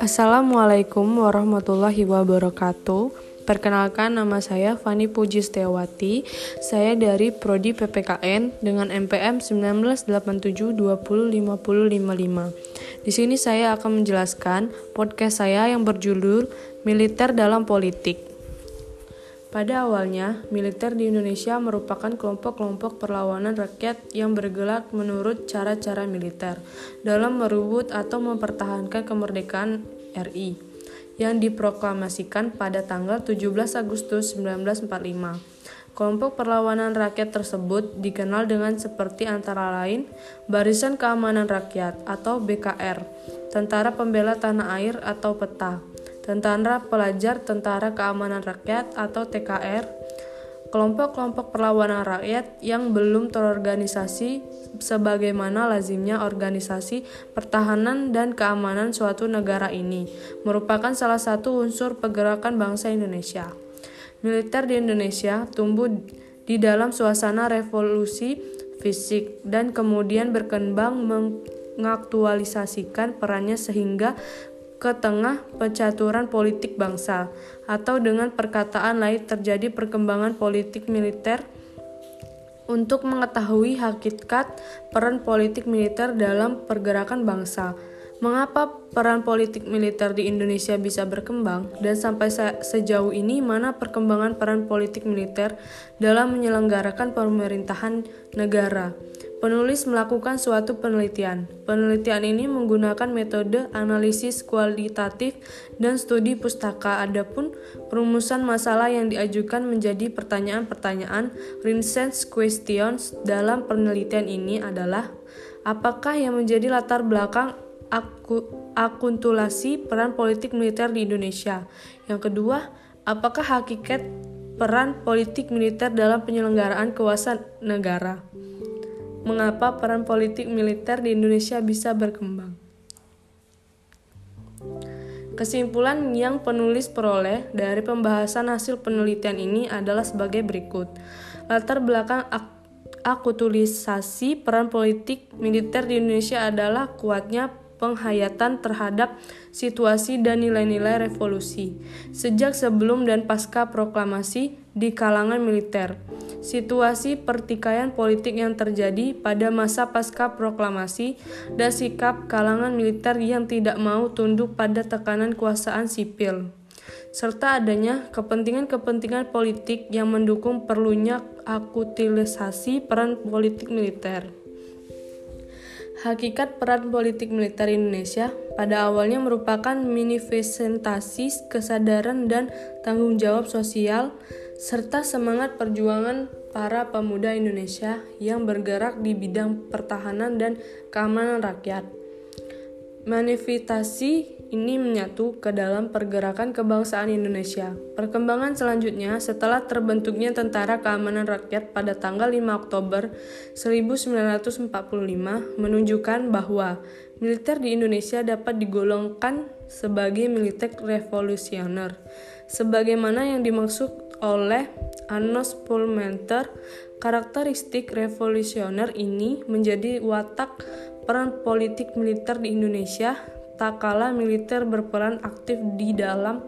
Assalamualaikum warahmatullahi wabarakatuh. Perkenalkan nama saya Fani Puji Setiawati. Saya dari prodi PPKN dengan MPM 1987205055. Di sini saya akan menjelaskan podcast saya yang berjudul Militer dalam Politik. Pada awalnya, militer di Indonesia merupakan kelompok-kelompok perlawanan rakyat yang bergerak menurut cara-cara militer dalam merebut atau mempertahankan kemerdekaan RI yang diproklamasikan pada tanggal 17 Agustus 1945. Kelompok perlawanan rakyat tersebut dikenal dengan seperti antara lain Barisan Keamanan Rakyat atau BKR, Tentara Pembela Tanah Air atau PETA, Tentara Pelajar Tentara Keamanan Rakyat atau TKR, kelompok-kelompok perlawanan rakyat yang belum terorganisasi sebagaimana lazimnya organisasi pertahanan dan keamanan suatu negara ini merupakan salah satu unsur pergerakan bangsa Indonesia. Militer di Indonesia tumbuh di dalam suasana revolusi fisik dan kemudian berkembang mengaktualisasikan perannya sehingga ke tengah pencaturan politik bangsa, atau dengan perkataan lain terjadi perkembangan politik militer untuk mengetahui hakikat peran politik militer dalam pergerakan bangsa. Mengapa peran politik militer di Indonesia bisa berkembang dan sampai sejauh ini mana perkembangan peran politik militer dalam menyelenggarakan pemerintahan negara? Penulis melakukan suatu penelitian. Penelitian ini menggunakan metode analisis kualitatif dan studi pustaka. Adapun perumusan masalah yang diajukan menjadi pertanyaan-pertanyaan research questions dalam penelitian ini adalah apakah yang menjadi latar belakang aku, akuntulasi peran politik militer di Indonesia? Yang kedua, apakah hakikat peran politik militer dalam penyelenggaraan kekuasaan negara? Mengapa peran politik militer di Indonesia bisa berkembang. Kesimpulan yang penulis peroleh dari pembahasan hasil penelitian ini adalah sebagai berikut. Latar belakang ak akutulisasi peran politik militer di Indonesia adalah kuatnya penghayatan terhadap situasi dan nilai-nilai revolusi sejak sebelum dan pasca proklamasi di kalangan militer. Situasi pertikaian politik yang terjadi pada masa pasca proklamasi dan sikap kalangan militer yang tidak mau tunduk pada tekanan kuasaan sipil serta adanya kepentingan-kepentingan politik yang mendukung perlunya akutilisasi peran politik militer. Hakikat peran politik militer Indonesia pada awalnya merupakan manifestasi kesadaran dan tanggung jawab sosial serta semangat perjuangan para pemuda Indonesia yang bergerak di bidang pertahanan dan keamanan rakyat. Manifestasi ini menyatu ke dalam pergerakan kebangsaan Indonesia. Perkembangan selanjutnya setelah terbentuknya Tentara Keamanan Rakyat pada tanggal 5 Oktober 1945 menunjukkan bahwa militer di Indonesia dapat digolongkan sebagai militer revolusioner. Sebagaimana yang dimaksud oleh Anos Pulmenter, karakteristik revolusioner ini menjadi watak peran politik militer di Indonesia tak kala militer berperan aktif di dalam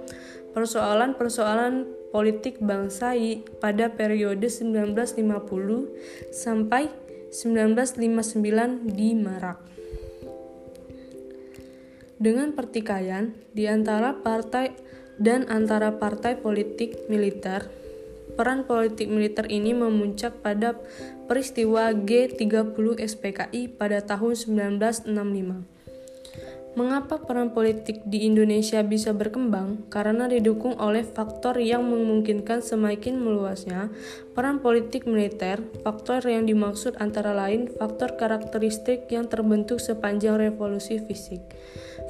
persoalan-persoalan politik bangsa pada periode 1950 sampai 1959 di Merak. Dengan pertikaian di antara partai dan antara partai politik militer, peran politik militer ini memuncak pada peristiwa G30 SPKI pada tahun 1965. Mengapa peran politik di Indonesia bisa berkembang? Karena didukung oleh faktor yang memungkinkan semakin meluasnya peran politik militer. Faktor yang dimaksud antara lain faktor karakteristik yang terbentuk sepanjang revolusi fisik,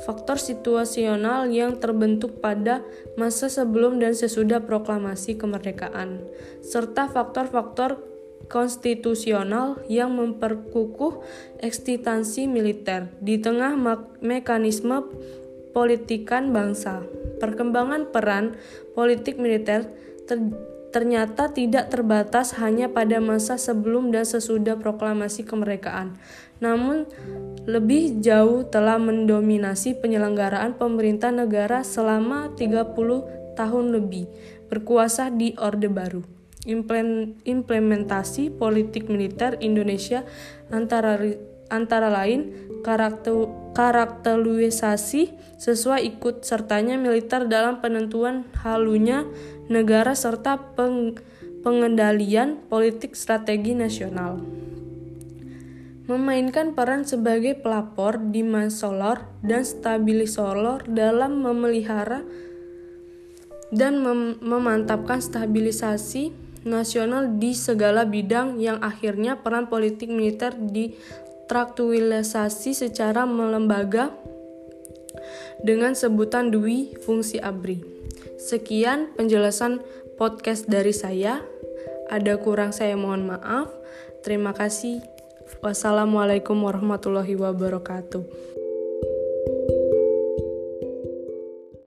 faktor situasional yang terbentuk pada masa sebelum dan sesudah proklamasi kemerdekaan, serta faktor-faktor konstitusional yang memperkukuh eksistensi militer di tengah mekanisme politikan bangsa. Perkembangan peran politik militer ter ternyata tidak terbatas hanya pada masa sebelum dan sesudah proklamasi kemerdekaan, namun lebih jauh telah mendominasi penyelenggaraan pemerintah negara selama 30 tahun lebih berkuasa di Orde Baru. Implementasi politik militer Indonesia antara antara lain karakter karakterisasi sesuai ikut sertanya militer dalam penentuan halunya negara serta peng, pengendalian politik strategi nasional. Memainkan peran sebagai pelapor, dimasolor, dan stabilisator dalam memelihara dan mem memantapkan stabilisasi nasional di segala bidang yang akhirnya peran politik militer ditraktualisasi secara melembaga dengan sebutan Dwi Fungsi ABRI. Sekian penjelasan podcast dari saya. Ada kurang saya mohon maaf. Terima kasih. Wassalamualaikum warahmatullahi wabarakatuh.